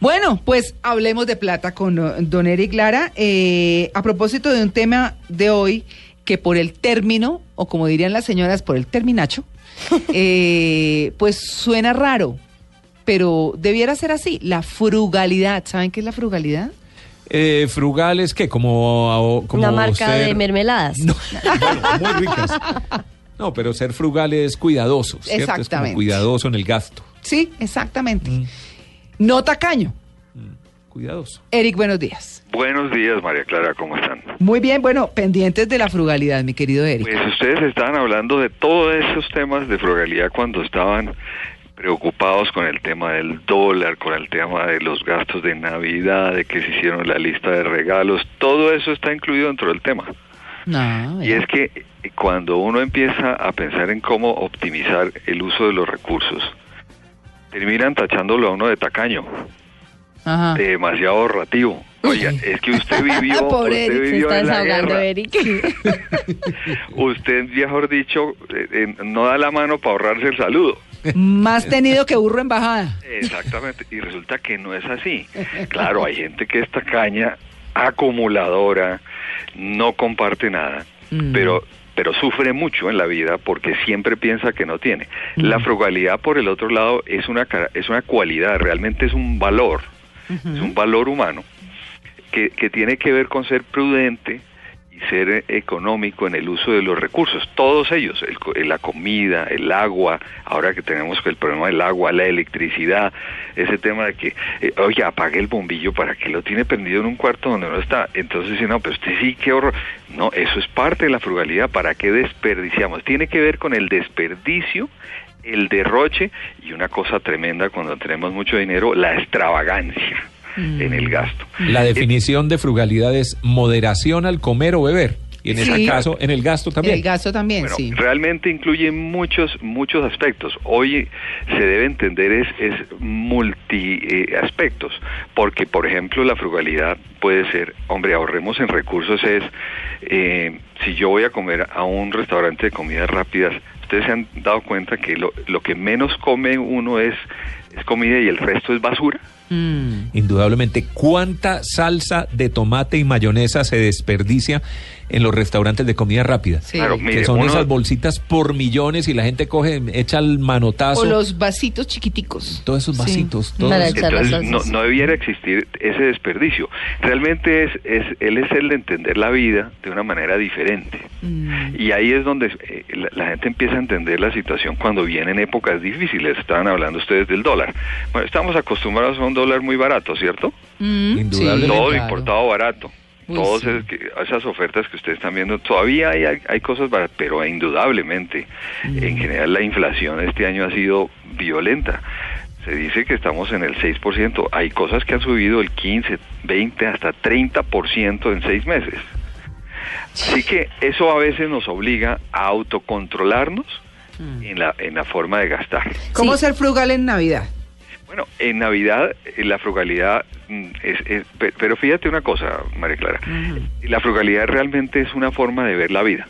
Bueno, pues hablemos de plata con uh, don Eric Lara. Eh, a propósito de un tema de hoy que por el término, o como dirían las señoras, por el terminacho, eh, pues suena raro, pero debiera ser así. La frugalidad, ¿saben qué es la frugalidad? Eh, frugal es que como, como Una marca ser- de mermeladas. No, bueno, muy ricas. No, pero ser frugal es cuidadoso, ¿cierto? Es como Exactamente. cuidadoso en el gasto. Sí, exactamente. No tacaño. Cuidadoso. Eric, buenos días. Buenos días, María Clara, ¿cómo están? Muy bien, bueno, pendientes de la frugalidad, mi querido Eric. Pues ustedes estaban hablando de todos esos temas de frugalidad cuando estaban preocupados con el tema del dólar, con el tema de los gastos de Navidad, de que se hicieron la lista de regalos, todo eso está incluido dentro del tema. No, Y es que cuando uno empieza a pensar en cómo optimizar el uso de los recursos, terminan tachándolo a uno de tacaño, Ajá. de demasiado ahorrativo. Oiga, es que usted vivió, Pobre usted Eric, Se vivió está en la desahogando, guerra. Eric. Usted, mejor dicho, eh, eh, no da la mano para ahorrarse el saludo. Más tenido que burro en bajada. Exactamente. Y resulta que no es así. Claro, hay gente que es tacaña, acumuladora, no comparte nada, Mm. pero pero sufre mucho en la vida porque siempre piensa que no tiene. La frugalidad, por el otro lado, es una es una cualidad, realmente es un valor, es un valor humano que, que tiene que ver con ser prudente ser eh, económico en el uso de los recursos, todos ellos, el la comida, el agua, ahora que tenemos el problema del agua, la electricidad, ese tema de que, eh, oye, apague el bombillo para que lo tiene prendido en un cuarto donde no está, entonces dice, no, pero usted sí, qué horror, no, eso es parte de la frugalidad, ¿para qué desperdiciamos? Tiene que ver con el desperdicio, el derroche y una cosa tremenda cuando tenemos mucho dinero, la extravagancia en el gasto. La definición de frugalidad es moderación al comer o beber. Y en Sí. este caso, en el gasto también. El gasto también, Bueno, sí. realmente incluye muchos muchos aspectos. Hoy se debe entender es, es multi eh, aspectos, porque por ejemplo la frugalidad puede ser, hombre, ahorremos en recursos es eh, si yo voy a comer a un restaurante de comidas rápidas, ustedes se han dado cuenta que lo, lo que menos come uno es es comida y el resto es basura. Mm. Indudablemente, ¿cuánta salsa de tomate y mayonesa se desperdicia en los restaurantes de comida rápida? Sí. Claro, Que son uno- esas bolsitas por millones y la gente coge, echa el manotazo. O los vasitos chiquiticos. Todos esos Sí. vasitos. todos Para Entonces no debiera existir ese desperdicio. Realmente es, es él es el de entender la vida de una manera diferente. Mm. Y ahí es donde eh, la, la gente empieza a entender la situación cuando vienen épocas difíciles. Estaban hablando ustedes del dólar. Bueno, estamos acostumbrados a un dólar muy barato, ¿cierto? Mm, Indudablemente. Todo claro. importado barato. Uy, Todas sí. esas ofertas que ustedes están viendo, todavía hay, hay, cosas baratas, pero indudablemente, Mm. en general la inflación este año ha sido violenta. Se dice que estamos en el 6%. Hay cosas que han subido el 15, 20, hasta 30% en seis meses. Así que eso a veces nos obliga a autocontrolarnos Mm. en, la, en la forma de gastar. ¿Cómo Sí. ser frugal en Navidad? Bueno, en Navidad eh, la frugalidad mm, es, es- pe- pero fíjate una cosa, María Clara, la frugalidad realmente es una forma de ver la vida.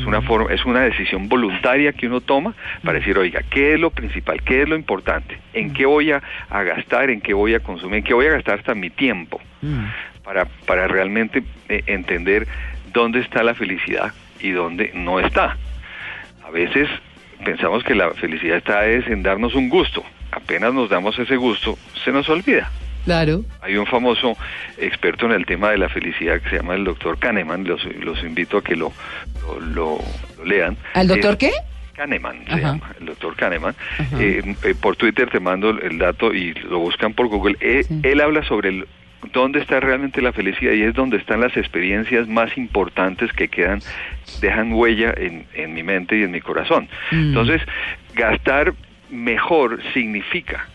Es una forma, es una decisión voluntaria que uno toma para decir, oiga, ¿qué es lo principal? ¿Qué es lo importante? ¿En qué voy a, a gastar? ¿En qué voy a consumir? ¿En qué voy a gastar hasta mi tiempo? Para, para realmente eh, entender dónde está la felicidad y dónde no está. A veces pensamos que la felicidad está es en darnos un gusto. Apenas nos damos ese gusto, se nos olvida. Claro. Hay un famoso experto en el tema de la felicidad que se llama el doctor Kahneman, los, los invito a que lo, lo, lo- lo lean. ¿Al doctor qué? Kahneman se llama, el doctor Kahneman. Eh, eh, por Twitter te mando el, el dato y lo buscan por Google. Eh, Sí. Él habla sobre el- dónde está realmente la felicidad y es donde están las experiencias más importantes que quedan, dejan huella en, en mi mente y en mi corazón. Mm. Entonces, gastar mejor significa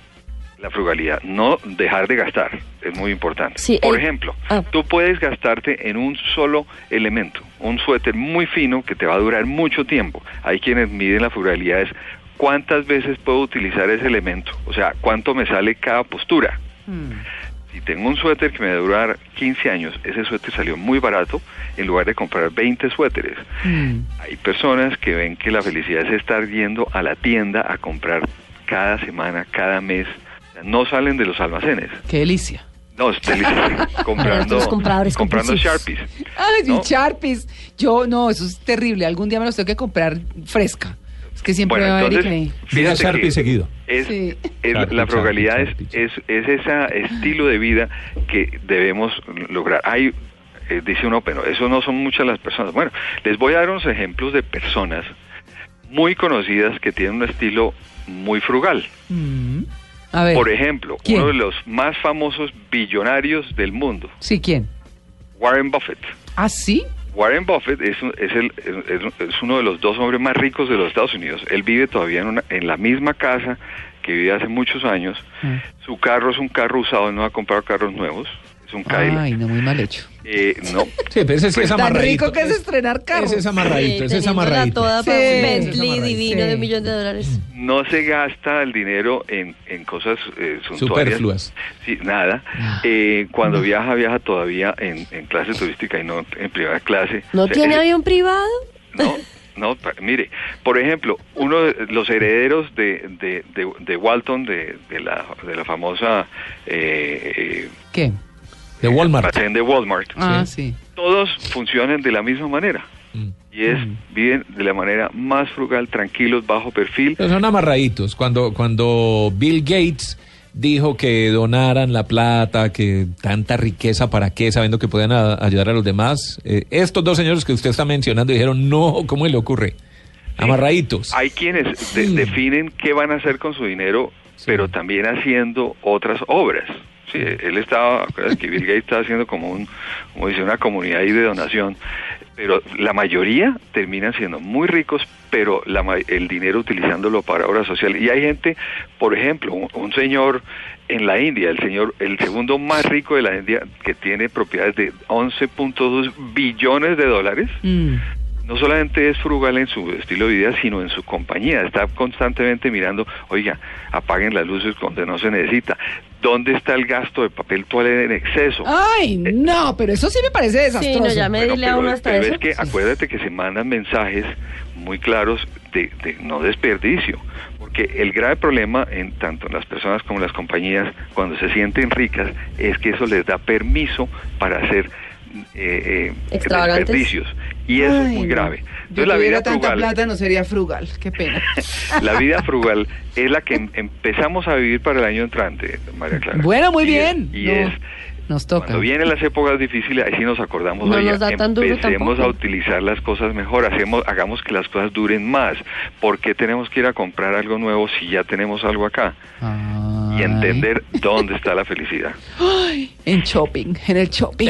la frugalidad, no dejar de gastar, es muy importante. Sí, Por el- ejemplo, ah. tú puedes gastarte en un solo elemento, un suéter muy fino que te va a durar mucho tiempo. Hay quienes miden la frugalidad es cuántas veces puedo utilizar ese elemento, o sea, cuánto me sale cada postura. Mm. Si tengo un suéter que me va a durar 15 años, ese suéter salió muy barato en lugar de comprar 20 suéteres. Mm. Hay personas que ven que la felicidad es estar yendo a la tienda a comprar cada semana, cada mes. O sea, no salen de los almacenes. Qué delicia. No, es delicioso. comprando, Los compradores comprando. Sharpies. Ay, ¿no? Sharpies. Yo, no, eso es terrible. Algún día me los tengo que comprar fresca. Es que siempre Bueno, va a haber entonces, y que- fíjate que seguido. Es, Sí. es- Sharpie, la frugalidad es, es, es ese estilo de vida que debemos lograr. Hay, eh, dice uno, pero eso no son muchas las personas. Bueno, les voy a dar unos ejemplos de personas muy conocidas que tienen un estilo muy frugal. Mm. A ver. Por ejemplo, ¿Quién? uno de los más famosos billonarios del mundo, Sí, ¿quién? Warren Buffett. ¿Ah, sí? Warren Buffett es, es, el, es, es uno de los dos hombres más ricos de los Estados Unidos. Él vive todavía en, una, en la misma casa que vive hace muchos años. Mm. Su carro es un carro usado, él no ha comprado carros nuevos. Es un Cadillac. Ay, no, muy mal hecho. Eh, no, Sí, pero ese sí es Tan amarradito. rico que es estrenar carros. Ese es amarradito, ese es amarradito. toda Sí. para un es Bentley divino de Sí. un millón de dólares. no se gasta el dinero en, en cosas eh, suntuarias. Superfluas. Sí, nada. Eh, cuando viaja, viaja todavía en, en clase turística y no en primera clase. ¿No O sea, tiene avión privado? No, no, mire, por ejemplo, uno de los herederos de, de, de, de Walton, de, de, la, de la famosa eh, ¿Qué? De Walmart. almacén de Walmart, Ah, sí. todos funcionan de la misma manera. Mm. Y es, viven de la manera más frugal, tranquilos, bajo perfil. Pero son amarraditos. Cuando, cuando Bill Gates dijo que donaran la plata, que tanta riqueza para qué, sabiendo que pueden a- ayudar a los demás, eh, estos dos señores que usted está mencionando dijeron, no, ¿cómo le ocurre? Amarraditos. Hay quienes de- definen qué van a hacer con su dinero, Sí. pero también haciendo otras obras. Sí, él estaba, que Bill Gates estaba haciendo como un, como dice, una comunidad ahí de donación, pero la mayoría terminan siendo muy ricos, pero la, el dinero utilizándolo para obras sociales. Y hay gente, por ejemplo, un, un señor en la India, el señor, el segundo más rico de la India, que tiene propiedades de 11.2 billones de dólares, Mm. No solamente es frugal en su estilo de vida, sino en su compañía. Está constantemente mirando, oiga, apaguen las luces cuando no se necesita. ¿Dónde está el gasto de papel toalé en exceso? Ay, no, pero eso sí me parece desastroso. Sí, no, ya me Bueno, dile a pero, uno hasta pero eso. es que acuérdate que se mandan mensajes muy claros de, de no desperdicio, porque el grave problema en tanto en las personas como en las compañías cuando se sienten ricas es que eso les da permiso para hacer eh, eh, Extravagantes. desperdicios y eso es Ay, muy no. grave. Yo Entonces la tuviera vida tanta frugal, plata no sería frugal. Qué pena. la vida frugal es la que em- empezamos a vivir para el año entrante, María Clara. Bueno, muy Y es- bien. y No, es nos toca. cuando vienen las épocas difíciles, ahí sí nos acordamos, No oiga, nos da tan duro empecemos a utilizar las cosas mejor, hacemos, hagamos que las cosas duren más. ¿Por qué tenemos que ir a comprar algo nuevo si ya tenemos algo acá? Y entender dónde está la felicidad. En shopping, en el shopping.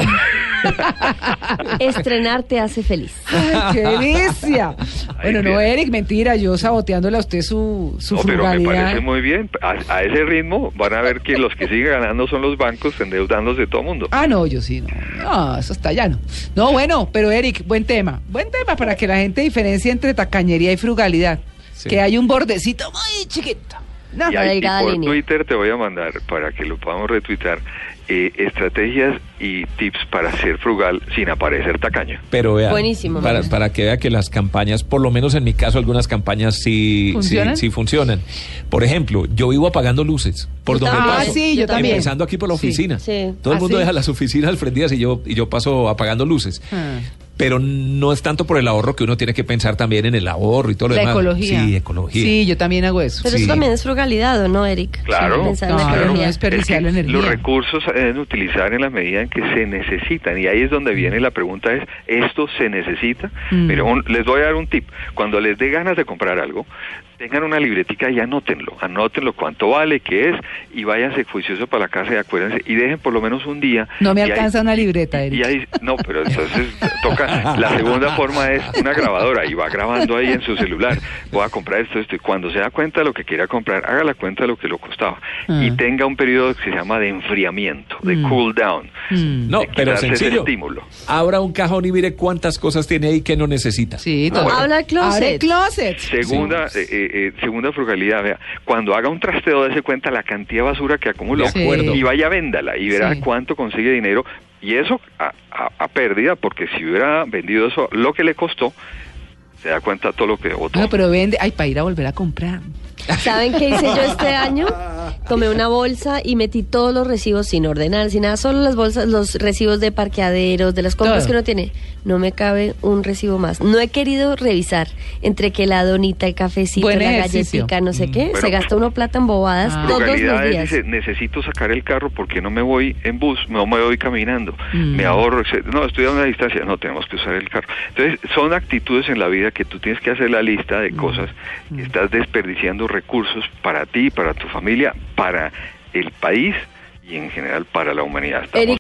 Estrenar te hace feliz. Ay, qué delicia. Ahí Bueno, no. Eric, mentira, yo saboteándole a usted su, su No, pero me parece muy bien. A, a ese ritmo van a ver que los que siguen ganando son los bancos endeudándose todo el mundo. Ah, no, yo sí, no. No, eso está llano. No, bueno, pero Eric, buen tema. Buen tema para que la gente diferencie entre tacañería y frugalidad. Sí. Que hay un bordecito muy chiquito. No. Y, ahí, por línea. Twitter te voy a mandar para que lo podamos retuitar eh, estrategias y tips para ser frugal sin aparecer tacaño. Pero vea, Buenísimo, para, para que vea que las campañas, por lo menos en mi caso, algunas campañas sí ¿Funcionan? sí, sí funcionan. Por ejemplo, yo vivo apagando luces. Por Yo donde también. paso. Ah, sí, yo también. Empezando aquí por la oficina. Sí. Todo el Ah, mundo sí. deja las oficinas prendidas y yo, y yo paso apagando luces. Ah. Pero no es tanto por el ahorro que uno tiene que pensar también en el ahorro y todo lo La demás. ecología. Sí, ecología. Sí, yo también hago eso. Pero Sí. eso también es frugalidad, ¿o no, Eric? Claro. Sí, pensar en la Claro, no es desperdiciar la que energía. Los recursos se deben utilizar en la medida en que se necesitan y ahí es donde viene la pregunta es, ¿esto se necesita? Mm. Pero un- les voy a dar un tip. Cuando les dé ganas de comprar algo, tengan una libretica y anótenlo. Anótenlo cuánto vale, qué es y váyanse juicioso para la casa y acuérdense y dejen por lo menos un día. No me y ahí- alcanza una libreta, Eric. y ahí, no, pero entonces toca. La segunda forma es una grabadora y va grabando ahí en su celular. Voy a comprar esto, esto. Y cuando se da cuenta de lo que quiera comprar, haga la cuenta de lo que lo costaba. Ah. Y tenga un periodo que se llama de enfriamiento, de Mm. cool down. Mm. No, pero sencillo. estímulo. Abra un cajón y mire cuántas cosas tiene ahí que no necesita. Sí, No, bueno. Habla el closet. Abre closet. Segunda, eh, eh, eh, segunda frugalidad, vea, cuando haga un trasteo, dése cuenta la cantidad de basura que acumuló acuerdo. y vaya véndala y verá Sí. cuánto consigue dinero y eso a, a- a pérdida, porque si hubiera vendido eso, lo que le costó, se da cuenta todo lo que botó. No, pero vende. Ay, para ir a volver a comprar. ¿Saben qué hice yo este año? Tomé una bolsa y metí todos los recibos sin ordenar, sin nada, solo las bolsas, los recibos de parqueaderos, de las compras Todo. que uno tiene. No me cabe un recibo más. No he querido revisar entre que la donita, el cafecito, Buen la ejercicio. galletica, no sé qué. Bueno. Se gasta uno plata en bobadas Ah. todos los días. dice, necesito sacar el carro porque no me voy en bus, no me voy caminando, Mm. me ahorro, etc. no, estoy a una distancia, no, tenemos que usar el carro. Entonces, son actitudes en la vida que tú tienes que hacer la lista Mm. de cosas que estás desperdiciando recursos para ti, para tu familia, para el país y en general para la humanidad. Estamos